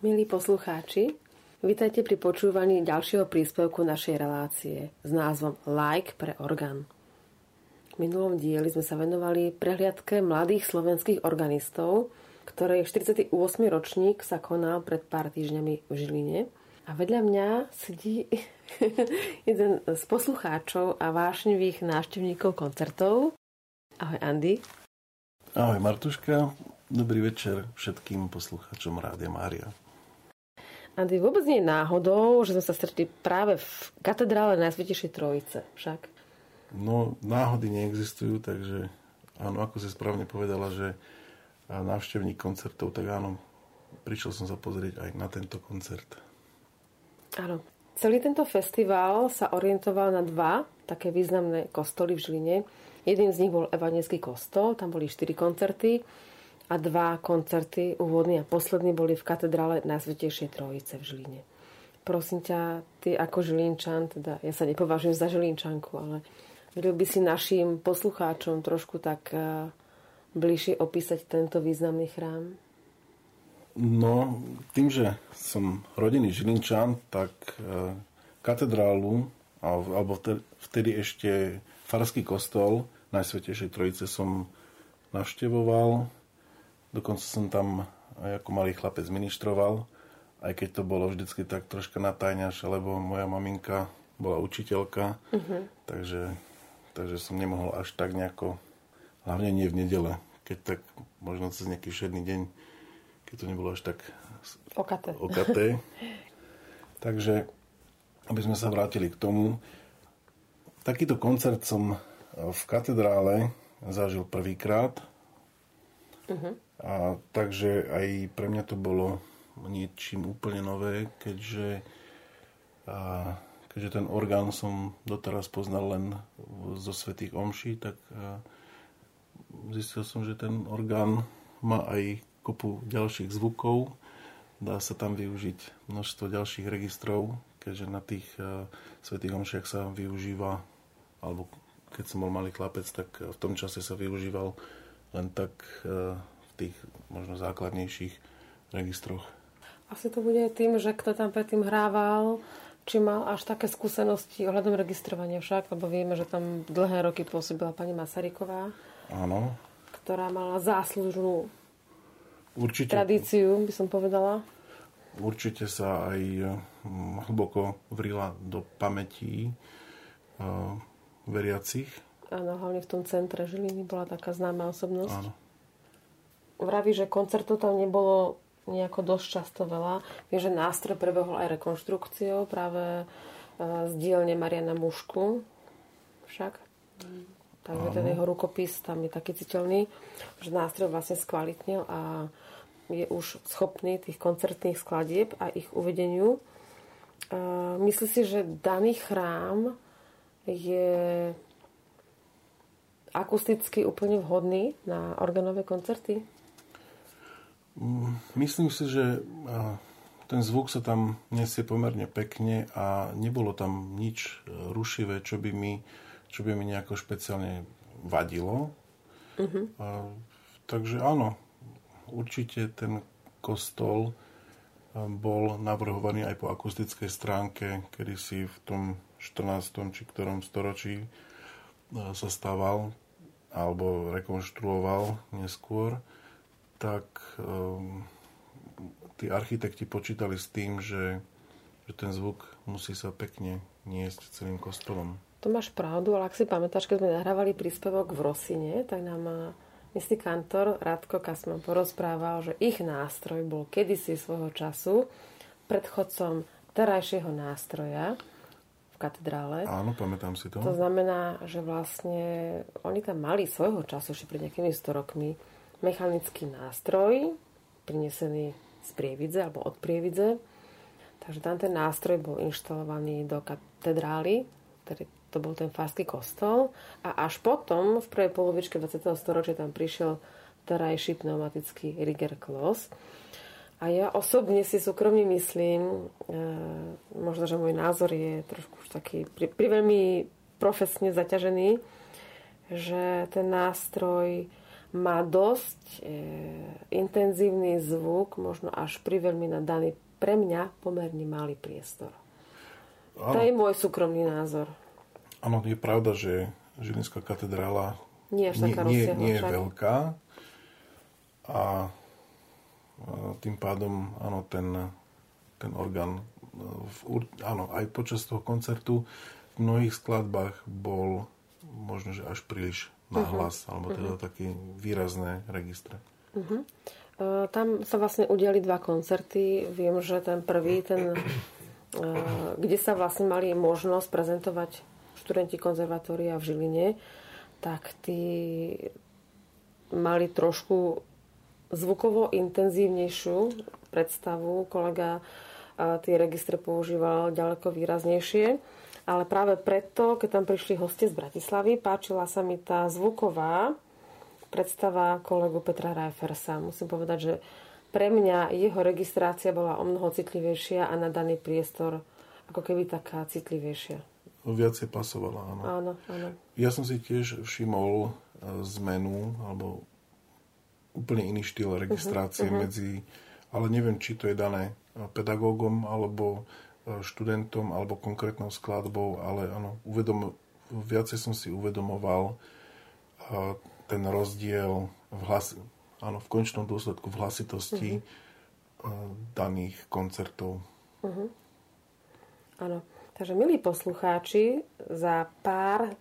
Milí poslucháči, vítajte pri počúvaní ďalšieho príspevku našej relácie s názvom Like pre orgán. V minulom dieli sme sa venovali prehliadke mladých slovenských organistov, ktorej 48. ročník sa konal pred pár týždňami v Žiline. A vedľa mňa sedí jeden z poslucháčov a vášnivých návštevníkov koncertov. Ahoj Andy. Ahoj Martuška, dobrý večer všetkým poslucháčom Rádia Mária. Andy, vôbec nie je náhodou, že sme sa stretli práve v katedrále Najsvetejšej Trojice, však? No, náhody neexistujú, takže áno, ako si správne povedala, že návštevník koncertov, tak áno, prišiel som sa pozrieť aj na tento koncert. Áno. Celý tento festival sa orientoval na dva také významné kostoly v Žiline. Jedným z nich bol Evanielský kostol, tam boli štyri koncerty a dva koncerty, úvodný a posledný, boli v katedrále Najsvetejšej Trojice v Žiline. Prosím ťa, ty ako Žilinčan, teda ja sa nepovažujem za Žilinčanku, ale vedel by si našim poslucháčom trošku tak eh, bližšie opísať tento významný chrám? No, tým, že som rodinný Žilinčan, tak eh, katedrálu, alebo vtedy ešte Farský kostol Najsvetejšej Trojice som navštevoval. Dokonca som tam aj ako malý chlapec ministroval, aj keď to bolo vždycky tak troška natajňaš, lebo moja maminka bola učiteľka, uh-huh. takže, takže som nemohol až tak nejako, hlavne nie v nedele, keď tak možno cez nejaký všedný deň, keď to nebolo až tak okaté. okaté. takže, aby sme sa vrátili k tomu, Takýto koncert som v katedrále zažil prvýkrát. Uh-huh. A takže aj pre mňa to bolo niečím úplne nové, keďže, a, keďže ten orgán som doteraz poznal len zo svetých omší, tak a, zistil som, že ten orgán má aj kopu ďalších zvukov, dá sa tam využiť množstvo ďalších registrov, keďže na tých uh, svetých omšiach sa využíva, alebo keď som bol malý chlapec, tak v tom čase sa využíval len tak v tých možno základnejších registroch. Asi to bude tým, že kto tam predtým hrával, či mal až také skúsenosti ohľadom registrovania však, lebo vieme, že tam dlhé roky pôsobila pani Masaryková. Áno. Ktorá mala záslužnú Určite. tradíciu, by som povedala určite sa aj mm, hlboko vrila do pamätí uh, veriacich. Áno, hlavne v tom centre Žiliny bola taká známa osobnosť. Áno. Vraví, že koncertov tam nebolo nejako dosť často veľa. Vie, že nástroj prebehol aj rekonštrukciou práve z dielne Mariana Mušku. Však. Takže ten jeho rukopis tam je taký citeľný, že nástroj vlastne skvalitnil a je už schopný tých koncertných skladieb a ich uvedeniu. Myslí si, že daný chrám je akusticky úplne vhodný na organové koncerty? Myslím si, že ten zvuk sa tam nesie pomerne pekne a nebolo tam nič e, rušivé, čo by mi, čo by mi nejako špeciálne vadilo. Uh-huh. A, takže áno, určite ten kostol eh, bol navrhovaný aj po akustickej stránke, kedy si v tom 14. či ktorom storočí eh, sa stával alebo rekonštruoval neskôr, tak um, tí architekti počítali s tým, že, že ten zvuk musí sa pekne niesť celým kostolom. To máš pravdu, ale ak si pamätáš, keď sme nahrávali príspevok v Rosine, tak nám Istý kantor Radko Kasman porozprával, že ich nástroj bol kedysi svojho času predchodcom terajšieho nástroja v katedrále. Áno, pamätám si to. To znamená, že vlastne oni tam mali svojho času, ešte pred nejakými 100 rokmi, mechanický nástroj, prinesený z Prievidze alebo od Prievidze. Takže tam ten nástroj bol inštalovaný do katedrály, ktorý to bol ten farský kostol a až potom v prvej polovičke 20. storočia tam prišiel terajší pneumatický Rigger Klos. A ja osobne si súkromne myslím, e, možno, že môj názor je trošku už taký pri, pri veľmi profesne zaťažený, že ten nástroj má dosť e, intenzívny zvuk, možno až priveľmi na daný pre mňa pomerne malý priestor. Áno. To je môj súkromný názor. Áno, je pravda, že Žilinská katedrála nie, nie, nie, nie je veľká a tým pádom áno, ten, ten orgán v, áno, aj počas toho koncertu v mnohých skladbách bol možno, že až príliš nahlas, uh-huh. alebo teda uh-huh. také výrazné registre. Uh-huh. Uh, tam sa vlastne udiali dva koncerty. Viem, že ten prvý, ten, uh, kde sa vlastne mali možnosť prezentovať študenti konzervatória v Žiline, tak tí mali trošku zvukovo intenzívnejšiu predstavu. Kolega uh, tie registre používal ďaleko výraznejšie ale práve preto, keď tam prišli hostie z Bratislavy, páčila sa mi tá zvuková predstava kolegu Petra Rajfersa. Musím povedať, že pre mňa jeho registrácia bola o mnoho citlivejšia a na daný priestor ako keby taká citlivejšia. Viacej pasovala, áno. Áno, áno. Ja som si tiež všimol e, zmenu, alebo úplne iný štýl registrácie uh-huh, uh-huh. medzi, ale neviem, či to je dané pedagógom, alebo študentom alebo konkrétnou skladbou, ale áno, uvedom, viacej som si uvedomoval ten rozdiel v, hlas, áno, v končnom dôsledku v hlasitosti uh-huh. daných koncertov. Uh-huh. Áno. Takže, milí poslucháči, za pár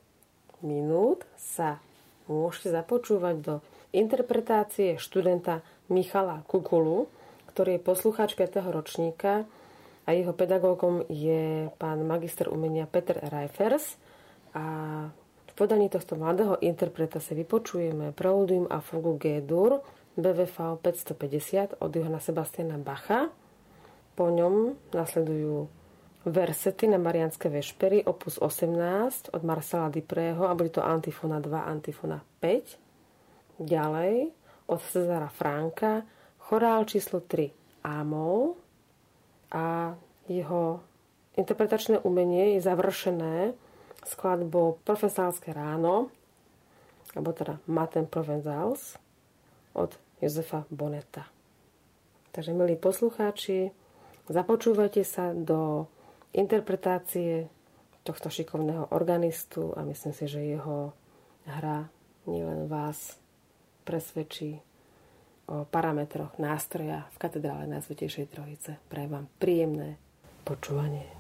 minút sa môžete započúvať do interpretácie študenta Michala Kukulu, ktorý je poslucháč 5. ročníka a jeho pedagógom je pán magister umenia Peter Reifers a v podaní tohto mladého interpreta si vypočujeme Preludium a fugu G-dur BVV 550 od Johana Sebastiana Bacha. Po ňom nasledujú versety na Marianské vešpery opus 18 od Marcela Diprého a bude to antifona 2, antifona 5. Ďalej od Cezara Franka chorál číslo 3 Amol a jeho interpretačné umenie je završené skladbou Profesálske ráno, alebo teda Maten Provenzals od Josefa Boneta. Takže, milí poslucháči, započúvajte sa do interpretácie tohto šikovného organistu a myslím si, že jeho hra nielen vás presvedčí parametroch nástroja v katedrále Najsvetejšej Trojice. Prajem vám príjemné počúvanie.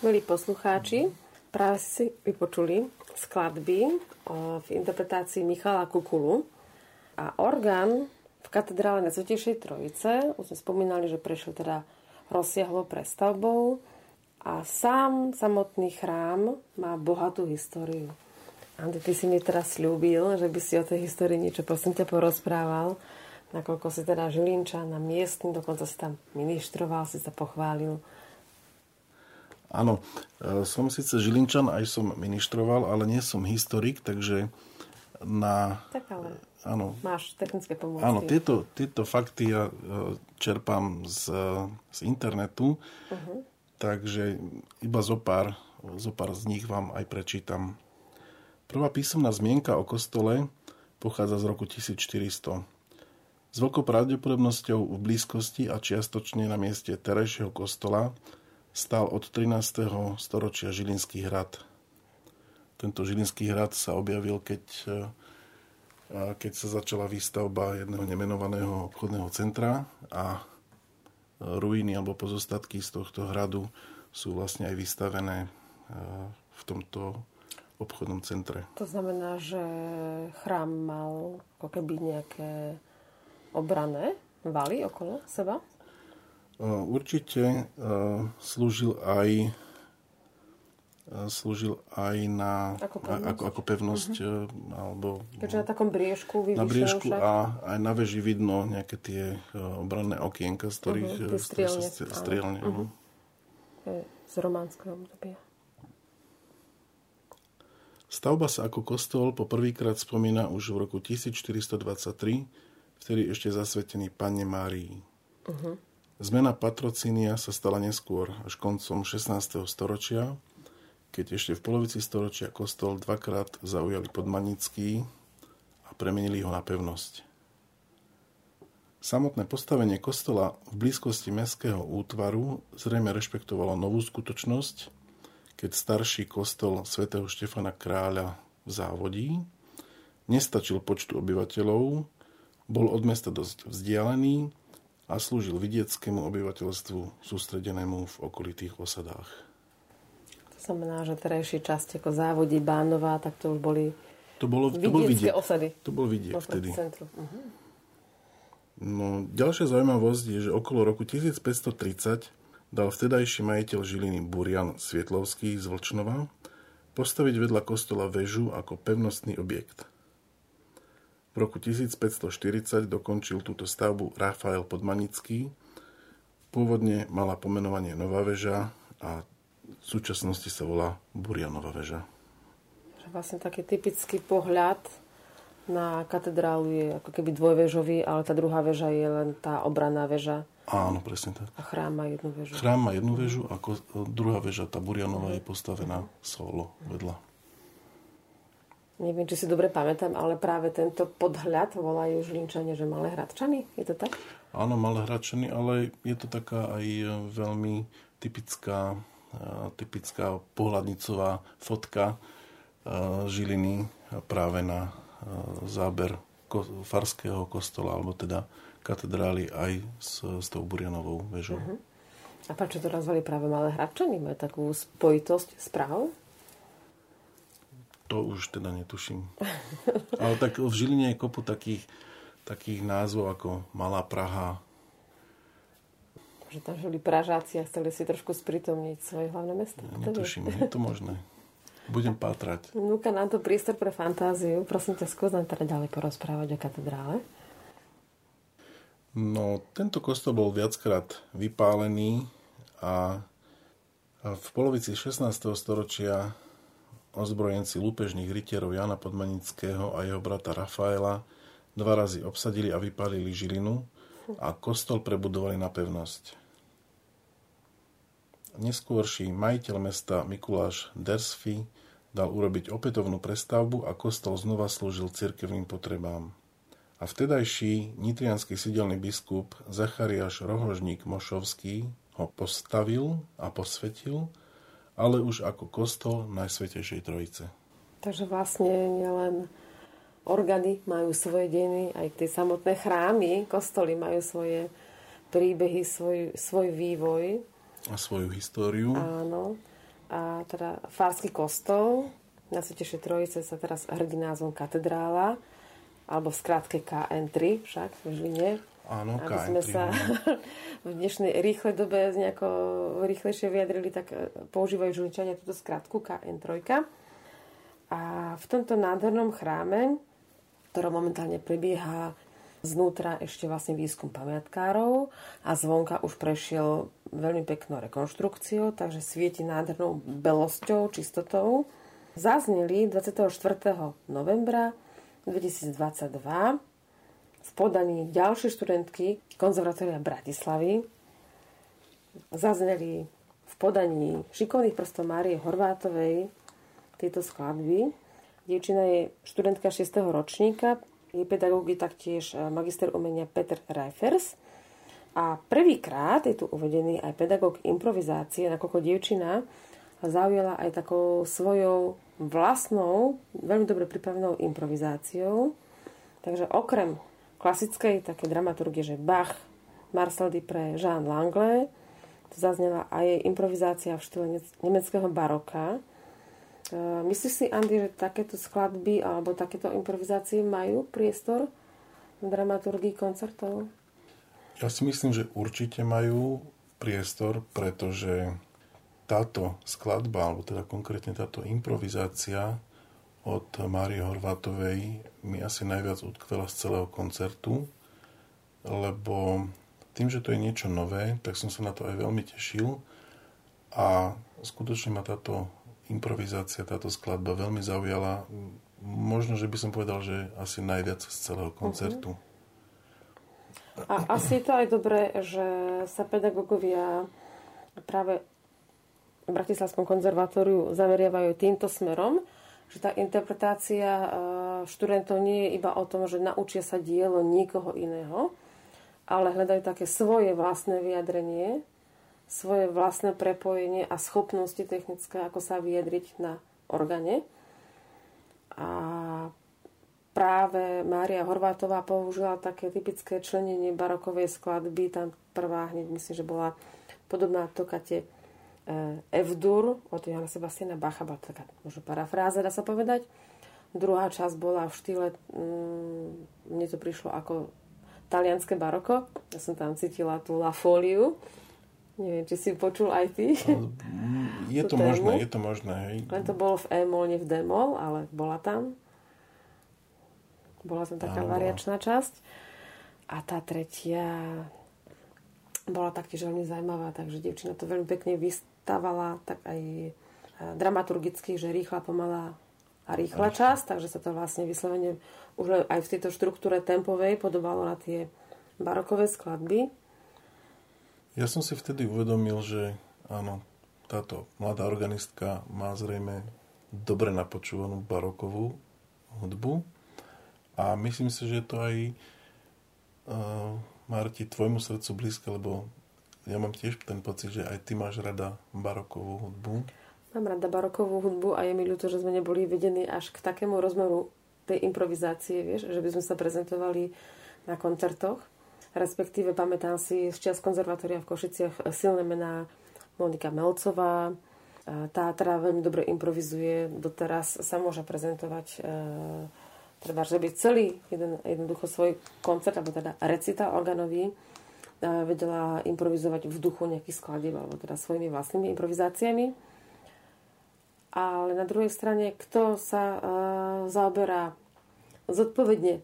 Milí poslucháči, práve si vypočuli skladby v interpretácii Michala Kukulu a orgán v katedrále na Svetejšej Trojice, už sme spomínali, že prešiel teda rozsiahlou prestavbou a sám samotný chrám má bohatú históriu. Andy, ty si mi teraz slúbil, že by si o tej histórii niečo prosím ťa porozprával, nakoľko si teda Žilinčan na miestny, dokonca si tam ministroval, si sa pochválil. Áno, e, som síce Žilinčan, aj som ministroval, ale nie som historik, takže na... Tak ale áno, máš technické pomôcky. Áno, tieto, tieto fakty ja e, čerpám z, z internetu, uh-huh. takže iba zo pár, zo pár z nich vám aj prečítam. Prvá písomná zmienka o kostole pochádza z roku 1400. S veľkou pravdepodobnosťou v blízkosti a čiastočne na mieste terajšieho kostola stál od 13. storočia Žilinský hrad. Tento Žilinský hrad sa objavil, keď, e, keď sa začala výstavba jedného nemenovaného obchodného centra a ruiny alebo pozostatky z tohto hradu sú vlastne aj vystavené e, v tomto obchodnom centre. To znamená, že chrám mal ako keby nejaké obrané valy okolo seba? Určite slúžil aj slúžil aj na, ako pevnosť, ako, ako pevnosť uh-huh. alebo Keďže na takom briežku Na briežku však. a aj na veži vidno nejaké tie obranné okienka, z ktorých uh-huh, strielne. Sa strielne uh-huh. Z románskeho obdobia. Stavba sa ako kostol po prvýkrát spomína už v roku 1423, vtedy ešte zasvetený Pane Márii. Uh-huh. Zmena patrocínia sa stala neskôr, až koncom 16. storočia, keď ešte v polovici storočia kostol dvakrát zaujali podmanický a premenili ho na pevnosť. Samotné postavenie kostola v blízkosti mestského útvaru zrejme rešpektovalo novú skutočnosť, keď starší kostol svätého Štefana Kráľa v Závodí nestačil počtu obyvateľov, bol od mesta dosť vzdialený a slúžil vidieckému obyvateľstvu sústredenému v okolitých osadách. To znamená, že terajšie časti ako Závodí, Bánová, tak to už boli to bolo, to bol vidiek. osady. To bol vidiek vtedy. Uh-huh. No, ďalšia zaujímavosť je, že okolo roku 1530 dal vtedajší majiteľ Žiliny Burian Svietlovský z Vlčnova postaviť vedľa kostola väžu ako pevnostný objekt. V roku 1540 dokončil túto stavbu Rafael Podmanický. Pôvodne mala pomenovanie Nová väža a v súčasnosti sa volá Burianová väža. Vlastne taký typický pohľad na katedrálu je ako keby dvojvežový, ale tá druhá väža je len tá obranná väža. Áno, presne tak. A chrám má jednu väžu. Chrám má jednu väžu a druhá väža, tá Burianová, je postavená solo vedľa neviem, či si dobre pamätám, ale práve tento podhľad volajú Žilinčania, že malé hradčany. Je to tak? Áno, malé hradčany, ale je to taká aj e, veľmi typická, e, typická pohľadnicová fotka e, Žiliny práve na záber farského kostola, alebo teda katedrály aj s, s tou Burianovou väžou. Uh-huh. A prečo to nazvali práve malé hradčany? Majú takú spojitosť správ? To už teda netuším. Ale tak v Žiline je kopu takých, takých názvov ako Malá Praha. Že tam žili Pražáci a chceli si trošku spritomniť svoje hlavné mesto. Ja, netuším, je to možné. Budem pátrať. Núka nám to priestor pre fantáziu. Prosím ťa, skús nám teda ďalej porozprávať o katedrále. No, tento kostol bol viackrát vypálený a v polovici 16. storočia ozbrojenci lúpežných rytierov Jana Podmanického a jeho brata Rafaela dva razy obsadili a vypálili Žilinu a kostol prebudovali na pevnosť. Neskôrší majiteľ mesta Mikuláš Dersfi dal urobiť opätovnú prestavbu a kostol znova slúžil cirkevným potrebám. A vtedajší nitrianský sidelný biskup Zachariáš Rohožník Mošovský ho postavil a posvetil ale už ako kostol Najsvetejšej Trojice. Takže vlastne nielen orgány majú svoje dejiny, aj tie samotné chrámy, kostoly majú svoje príbehy, svoj, svoj vývoj. A svoju históriu. Áno. a teda Fársky kostol na Svetejšej Trojice sa teraz hrdí názvom katedrála, alebo v skratke KN3 však v Žiline. Áno, Aby sme sa v dnešnej rýchlej dobe nejako rýchlejšie vyjadrili, tak e, používajú Žilinčania túto skratku KN3. A v tomto nádhernom chráme, ktorom momentálne prebieha znútra ešte vlastne výskum pamiatkárov a zvonka už prešiel veľmi peknou rekonštrukciou, takže svieti nádhernou belosťou, čistotou. Zazneli 24. novembra 2022 v podaní ďalšie študentky konzervatória Bratislavy. Zazneli v podaní šikovných prstov Márie Horvátovej tieto skladby. Dievčina je študentka 6. ročníka je pedagóg je taktiež e, magister umenia Peter Reifers. A prvýkrát je tu uvedený aj pedagóg improvizácie, nakoľko dievčina zaujala aj takou svojou vlastnou, veľmi dobre pripravenou improvizáciou. Takže okrem klasickej také dramaturgie, že Bach, Marcel Dupré, Jean Langlais, to zaznela aj improvizácia v štýle nemeckého baroka, Eh, myslíš si, Andy, že takéto skladby alebo takéto improvizácie majú priestor v dramaturgii koncertov? Ja si myslím, že určite majú priestor, pretože táto skladba, alebo teda konkrétne táto improvizácia od Márie Horvátovej mi asi najviac utkvela z celého koncertu, lebo tým, že to je niečo nové, tak som sa na to aj veľmi tešil a skutočne ma táto improvizácia, táto skladba veľmi zaujala. Možno, že by som povedal, že asi najviac z celého koncertu. A asi je to aj dobré, že sa pedagógovia práve v Bratislavskom konzervatóriu zameriavajú týmto smerom, že tá interpretácia e, študentov nie je iba o tom, že naučia sa dielo niekoho iného, ale hľadajú také svoje vlastné vyjadrenie svoje vlastné prepojenie a schopnosti technické, ako sa vyjadriť na organe. A práve Mária Horvátová použila také typické členenie barokovej skladby. Tam prvá hneď myslím, že bola podobná tokate F-dur od Johana Sebastiana Bacha, bola taká možno parafráza, dá sa povedať. Druhá časť bola v štýle, mm, mne to prišlo ako talianské baroko. Ja som tam cítila tú La Foliu Neviem, či si počul aj ty. Je to možné, je to možné. Hej. Len to bolo v E-mol, nie v D-mol, ale bola tam. Bola tam taká Áno, variačná časť. A tá tretia bola taktiež veľmi zaujímavá, takže devčina to veľmi pekne vystávala, tak aj e, dramaturgicky, že rýchla, pomalá a rýchla časť, takže sa to vlastne vyslovene už aj v tejto štruktúre tempovej podobalo na tie barokové skladby. Ja som si vtedy uvedomil, že áno, táto mladá organistka má zrejme dobre napočúvanú barokovú hudbu a myslím si, že to aj uh, Marti, tvojmu srdcu blízke, lebo ja mám tiež ten pocit, že aj ty máš rada barokovú hudbu. Mám rada barokovú hudbu a je mi ľúto, že sme neboli vedení až k takému rozmeru tej improvizácie, vieš, že by sme sa prezentovali na koncertoch respektíve pamätám si z čas konzervatória v Košiciach silné mená Monika Melcová, tá teda veľmi dobre improvizuje, doteraz sa môže prezentovať e, treba, že by celý jeden, jednoducho svoj koncert, alebo teda recita organový, e, vedela improvizovať v duchu nejakých skladieb, alebo teda svojimi vlastnými improvizáciami. Ale na druhej strane, kto sa e, zaoberá zodpovedne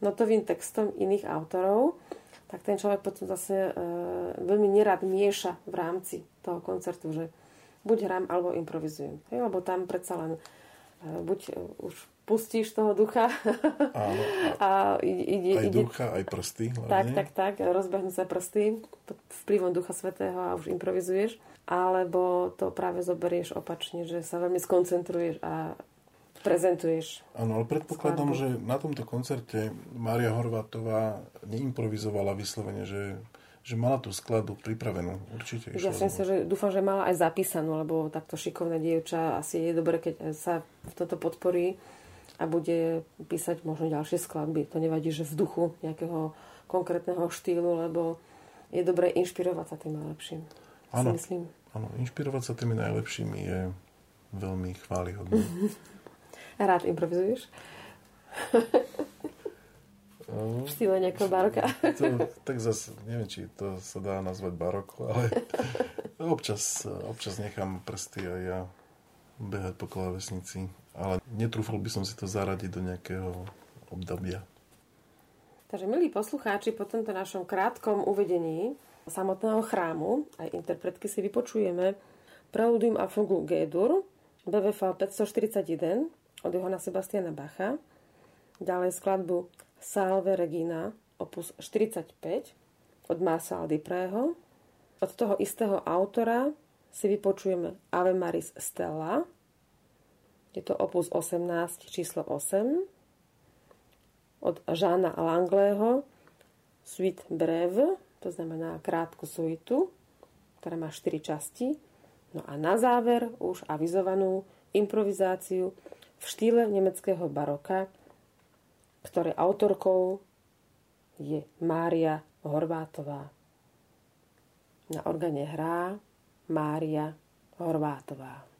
notovým textom iných autorov, tak ten človek potom zase e, veľmi nerad mieša v rámci toho koncertu, že buď hrám alebo improvizujem. Hej, lebo tam predsa len e, buď už pustíš toho ducha Áno, a, a ide, aj ide, ducha, aj prsty. Hlavne. Tak, tak, tak, rozbehnú sa prsty pod vplyvom ducha svetého a už improvizuješ. Alebo to práve zoberieš opačne, že sa veľmi skoncentruješ a prezentuješ. Áno, ale predpokladám, skladbu. že na tomto koncerte Mária Horvátová neimprovizovala vyslovene, že, že mala tú skladbu pripravenú. Určite Ja si myslím, že dúfam, že mala aj zapísanú, lebo takto šikovná dievča asi je dobre, keď sa toto podporí a bude písať možno ďalšie skladby. To nevadí, že v duchu nejakého konkrétneho štýlu, lebo je dobré inšpirovať sa tým najlepším. Áno, Áno, inšpirovať sa tými najlepšími je veľmi chválihodné. Rád improvizuješ? v stýle nejakého baroka. To, tak zase, neviem, či to sa dá nazvať baroko, ale občas, občas nechám prsty a ja behať po klávesnici. Ale netrúfal by som si to zaradiť do nejakého obdobia. Takže, milí poslucháči, po tomto našom krátkom uvedení samotného chrámu aj interpretky si vypočujeme Preludium a Fugu G-dur BVV 541 od Johana Sebastiana Bacha, ďalej skladbu Salve Regina opus 45 od Marcel Duprého. Od toho istého autora si vypočujeme Ave Maris Stella. Je to opus 18 číslo 8 od Žána Langlého Suite Breve, to znamená krátku suitu, ktorá má 4 časti. No a na záver už avizovanú improvizáciu v štýle nemeckého baroka, ktoré autorkou je Mária Horvátová. Na organe hrá Mária Horvátová.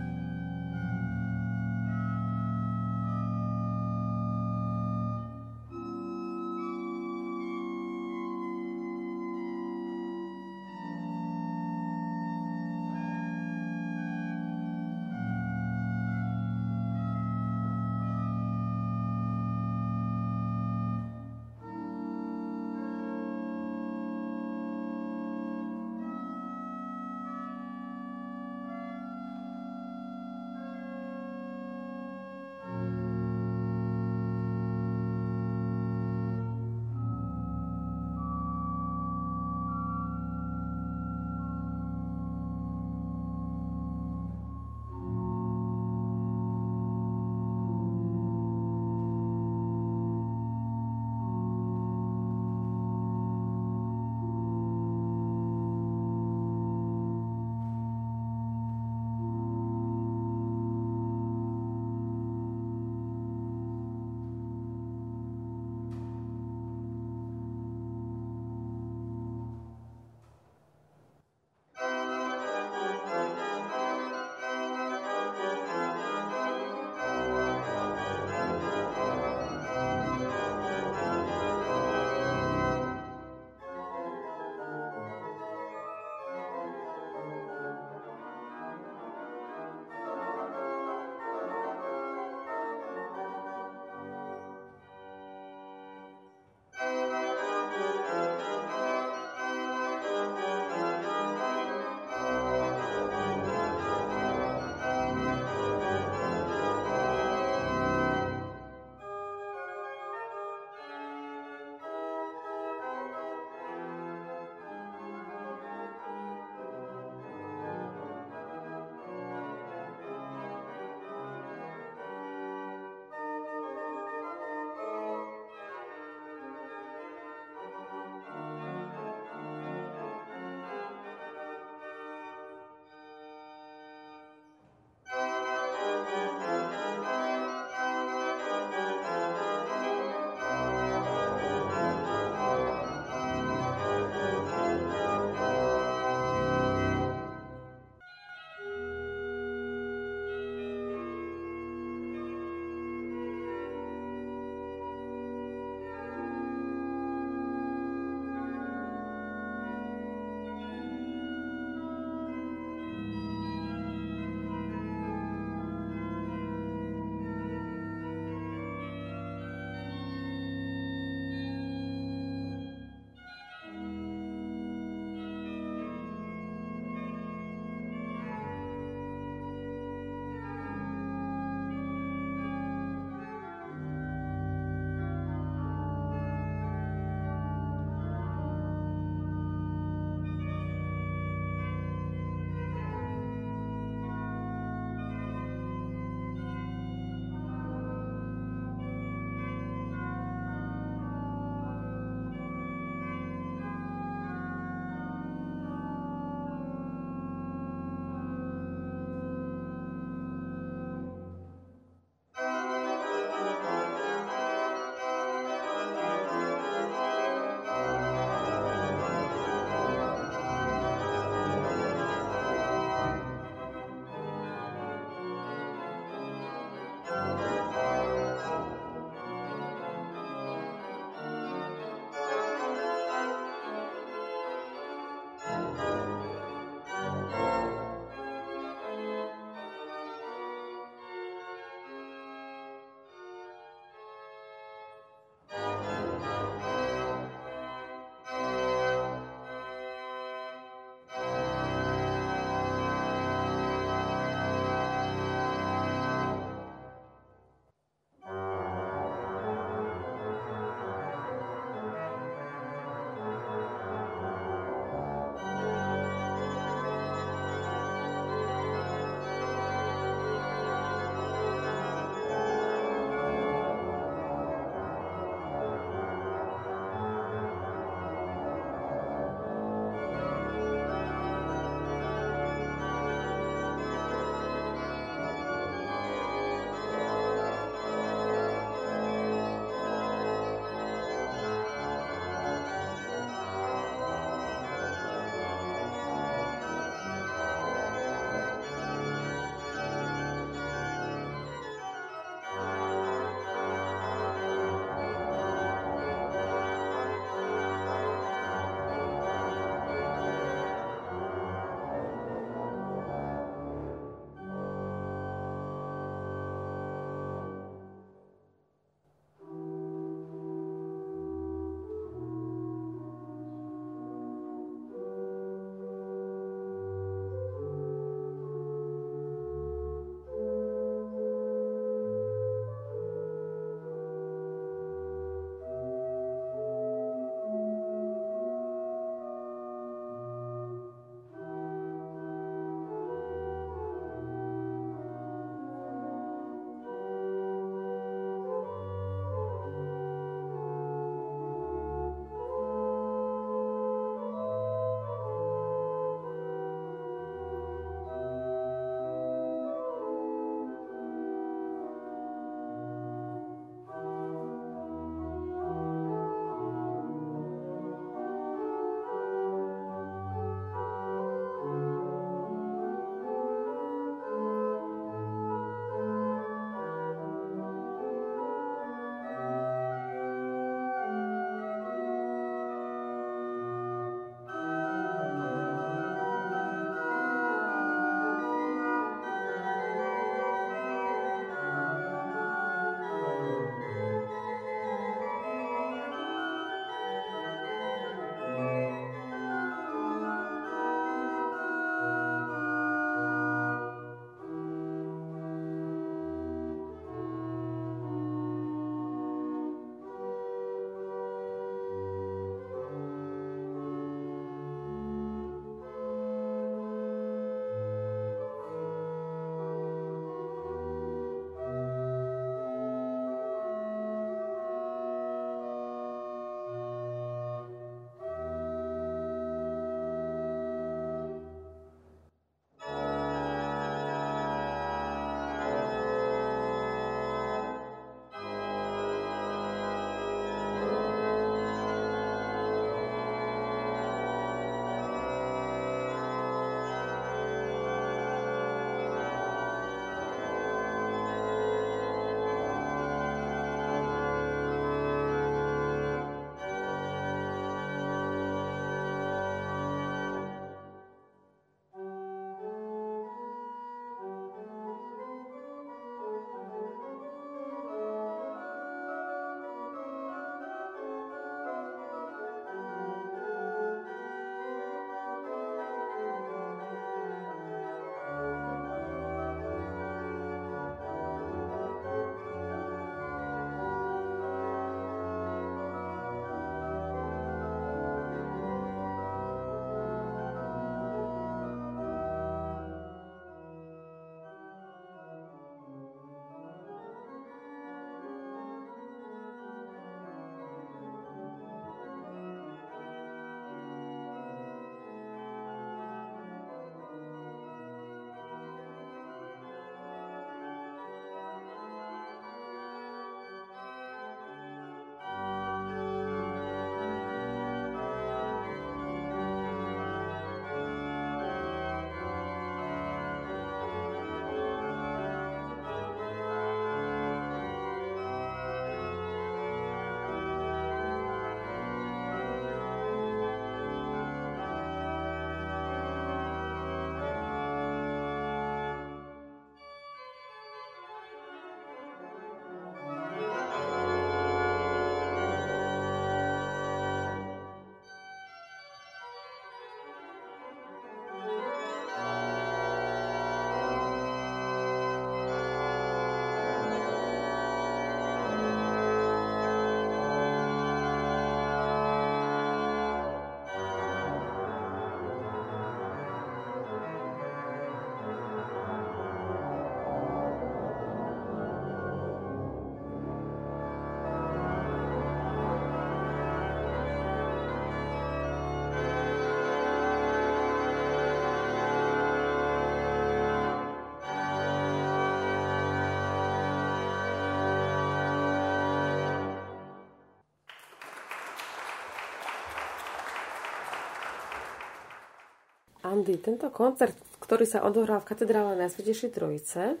Andy, tento koncert, ktorý sa odohral v katedrále Najsvetejšej Trojice,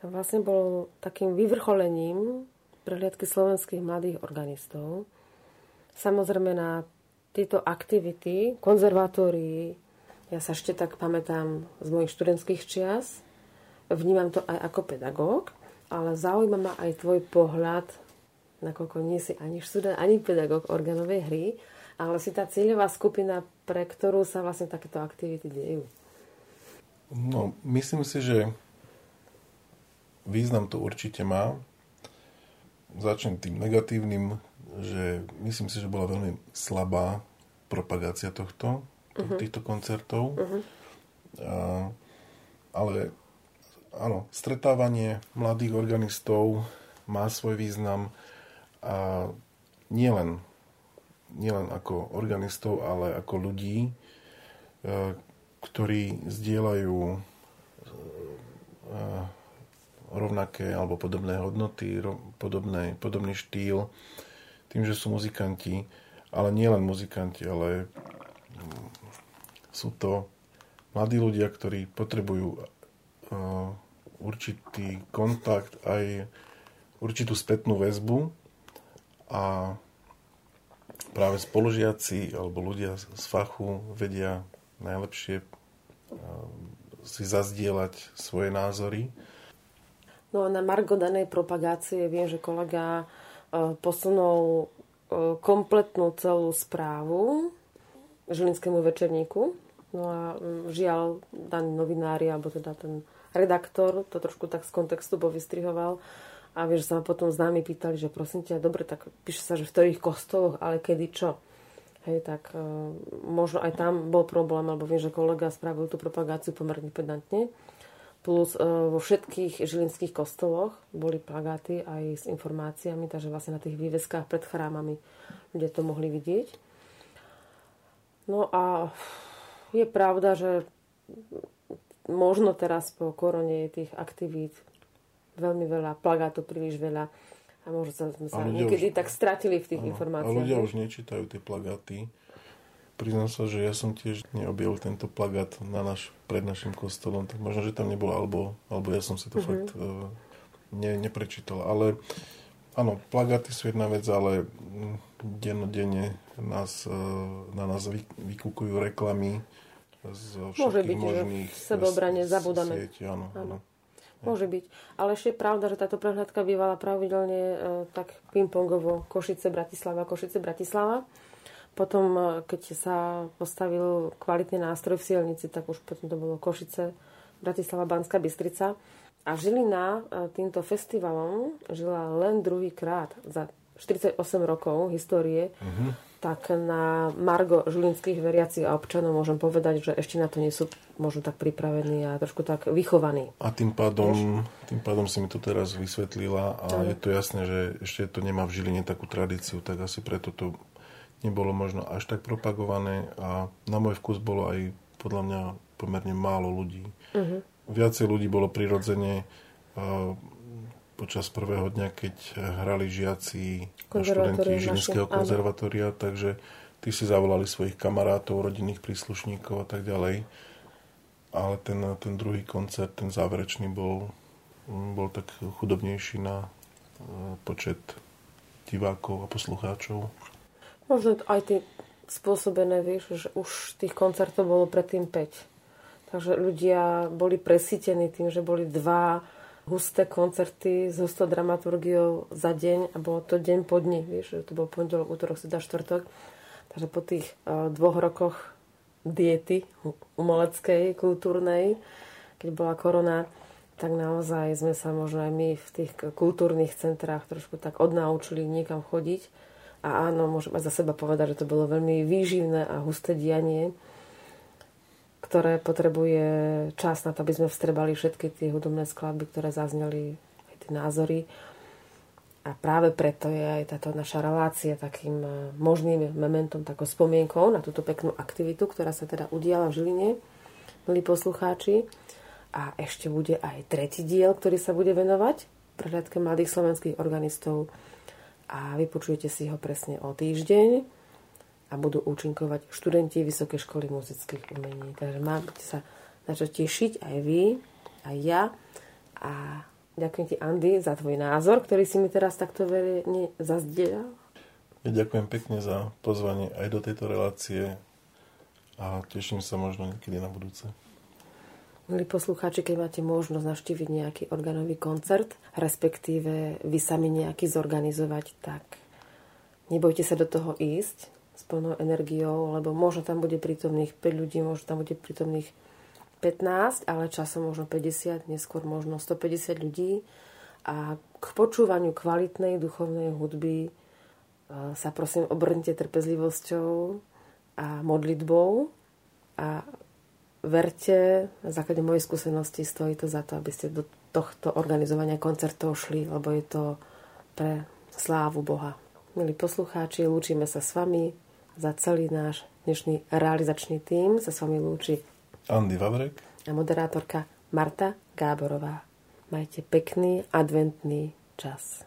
vlastne bol takým vyvrcholením prehliadky slovenských mladých organistov. Samozrejme na tieto aktivity, konzervatórii, ja sa ešte tak pamätám z mojich študentských čias, vnímam to aj ako pedagóg, ale zaujíma ma aj tvoj pohľad, nakoľko nie si ani študent, ani pedagóg organovej hry, ale si tá cieľová skupina, pre ktorú sa vlastne takéto aktivity dejú. No, myslím si, že význam to určite má. Začnem tým negatívnym, že myslím si, že bola veľmi slabá propagácia tohto, uh-huh. týchto koncertov. Uh-huh. A, ale áno, stretávanie mladých organistov má svoj význam a nielen nielen ako organistov, ale ako ľudí, e, ktorí zdieľajú e, rovnaké alebo podobné hodnoty, podobné, podobný štýl, tým, že sú muzikanti, ale nielen muzikanti, ale mm, sú to mladí ľudia, ktorí potrebujú e, určitý kontakt, aj určitú spätnú väzbu a práve spolužiaci alebo ľudia z fachu vedia najlepšie si zazdieľať svoje názory. No a na Margo danej propagácie viem, že kolega posunul kompletnú celú správu Žilinskému večerníku. No a žiaľ, daný novinári, alebo teda ten redaktor to trošku tak z kontextu povystrihoval a vieš, sa ma potom známi pýtali, že prosím ťa, dobre, tak píše sa, že v ktorých kostoloch, ale kedy čo. Hej, tak uh, možno aj tam bol problém, alebo viem, že kolega spravil tú propagáciu pomerne pedantne. Plus uh, vo všetkých žilinských kostoloch boli plagáty aj s informáciami, takže vlastne na tých výveskách pred chrámami ľudia to mohli vidieť. No a je pravda, že možno teraz po korone tých aktivít veľmi veľa, plagátov príliš veľa a možno sa, sme sa niekedy už, tak stratili v tých áno, informáciách. A ľudia už nečítajú tie plagáty. Priznám sa, že ja som tiež neobjavil tento plagát na naš, pred našim kostolom, tak možno, že tam nebol, alebo, alebo ja som si to mm-hmm. fakt uh, ne, neprečítal. Ale áno, plagáty sú jedna vec, ale dennodenne nás, uh, na nás vy, vykúkujú reklamy z všetkých Môže byť, možných že v sebeobrane zabudáme. Sieť, áno, áno. áno. Môže byť. Ale ešte je pravda, že táto prehľadka bývala pravidelne e, tak pingpongovo Košice, Bratislava, Košice, Bratislava. Potom, e, keď sa postavil kvalitný nástroj v Sielnici, tak už potom to bolo Košice, Bratislava, Banská Bystrica. A Žilina e, týmto festivalom žila len druhýkrát za 48 rokov histórie. Uh-huh tak na Margo žilinských veriacich a občanov môžem povedať, že ešte na to nie sú možno tak pripravení a trošku tak vychovaní. A tým pádom, tým pádom si mi to teraz vysvetlila a je to jasné, že ešte to nemá v Žiline takú tradíciu, tak asi preto to nebolo možno až tak propagované a na môj vkus bolo aj podľa mňa pomerne málo ľudí. Uh-huh. Viacej ľudí bolo prirodzene počas prvého dňa, keď hrali žiaci a študenti Žilinského konzervatória, takže tí si zavolali svojich kamarátov, rodinných príslušníkov a tak ďalej. Ale ten, ten druhý koncert, ten záverečný, bol, bol tak chudobnejší na e, počet divákov a poslucháčov. Možno aj ty spôsobené, vieš, že už tých koncertov bolo predtým 5. Takže ľudia boli presítení tým, že boli dva husté koncerty s hustou dramaturgiou za deň a bolo to deň po dni, vieš, to bol pondelok, útorok, sreda, štvrtok. Takže po tých uh, dvoch rokoch diety umeleckej, kultúrnej, keď bola korona, tak naozaj sme sa možno aj my v tých kultúrnych centrách trošku tak odnaučili niekam chodiť. A áno, môžem aj za seba povedať, že to bolo veľmi výživné a husté dianie ktoré potrebuje čas na to, aby sme vstrebali všetky tie hudobné skladby, ktoré zazneli, aj tie názory. A práve preto je aj táto naša relácia takým e, možným momentom, takou spomienkou na túto peknú aktivitu, ktorá sa teda udiala v Žiline, milí poslucháči. A ešte bude aj tretí diel, ktorý sa bude venovať prehľadke mladých slovenských organistov. A vypočujete si ho presne o týždeň a budú účinkovať študenti Vysokej školy muzických umení. Takže máte sa na čo tešiť aj vy, aj ja. A ďakujem ti, Andy, za tvoj názor, ktorý si mi teraz takto verejne zazdieľal. Ja ďakujem pekne za pozvanie aj do tejto relácie a teším sa možno niekedy na budúce. Milí poslucháči, keď máte možnosť navštíviť nejaký organový koncert, respektíve vy sami nejaký zorganizovať, tak nebojte sa do toho ísť s plnou energiou, lebo možno tam bude prítomných 5 ľudí, možno tam bude prítomných 15, ale časom možno 50, neskôr možno 150 ľudí. A k počúvaniu kvalitnej duchovnej hudby e, sa prosím obrnite trpezlivosťou a modlitbou a verte, na základe mojej skúsenosti stojí to za to, aby ste do tohto organizovania koncertov šli, lebo je to pre slávu Boha. Milí poslucháči, lúčime sa s vami za celý náš dnešný realizačný tím. Sa s vami lúči Andy Vavrek a moderátorka Marta Gáborová. Majte pekný adventný čas.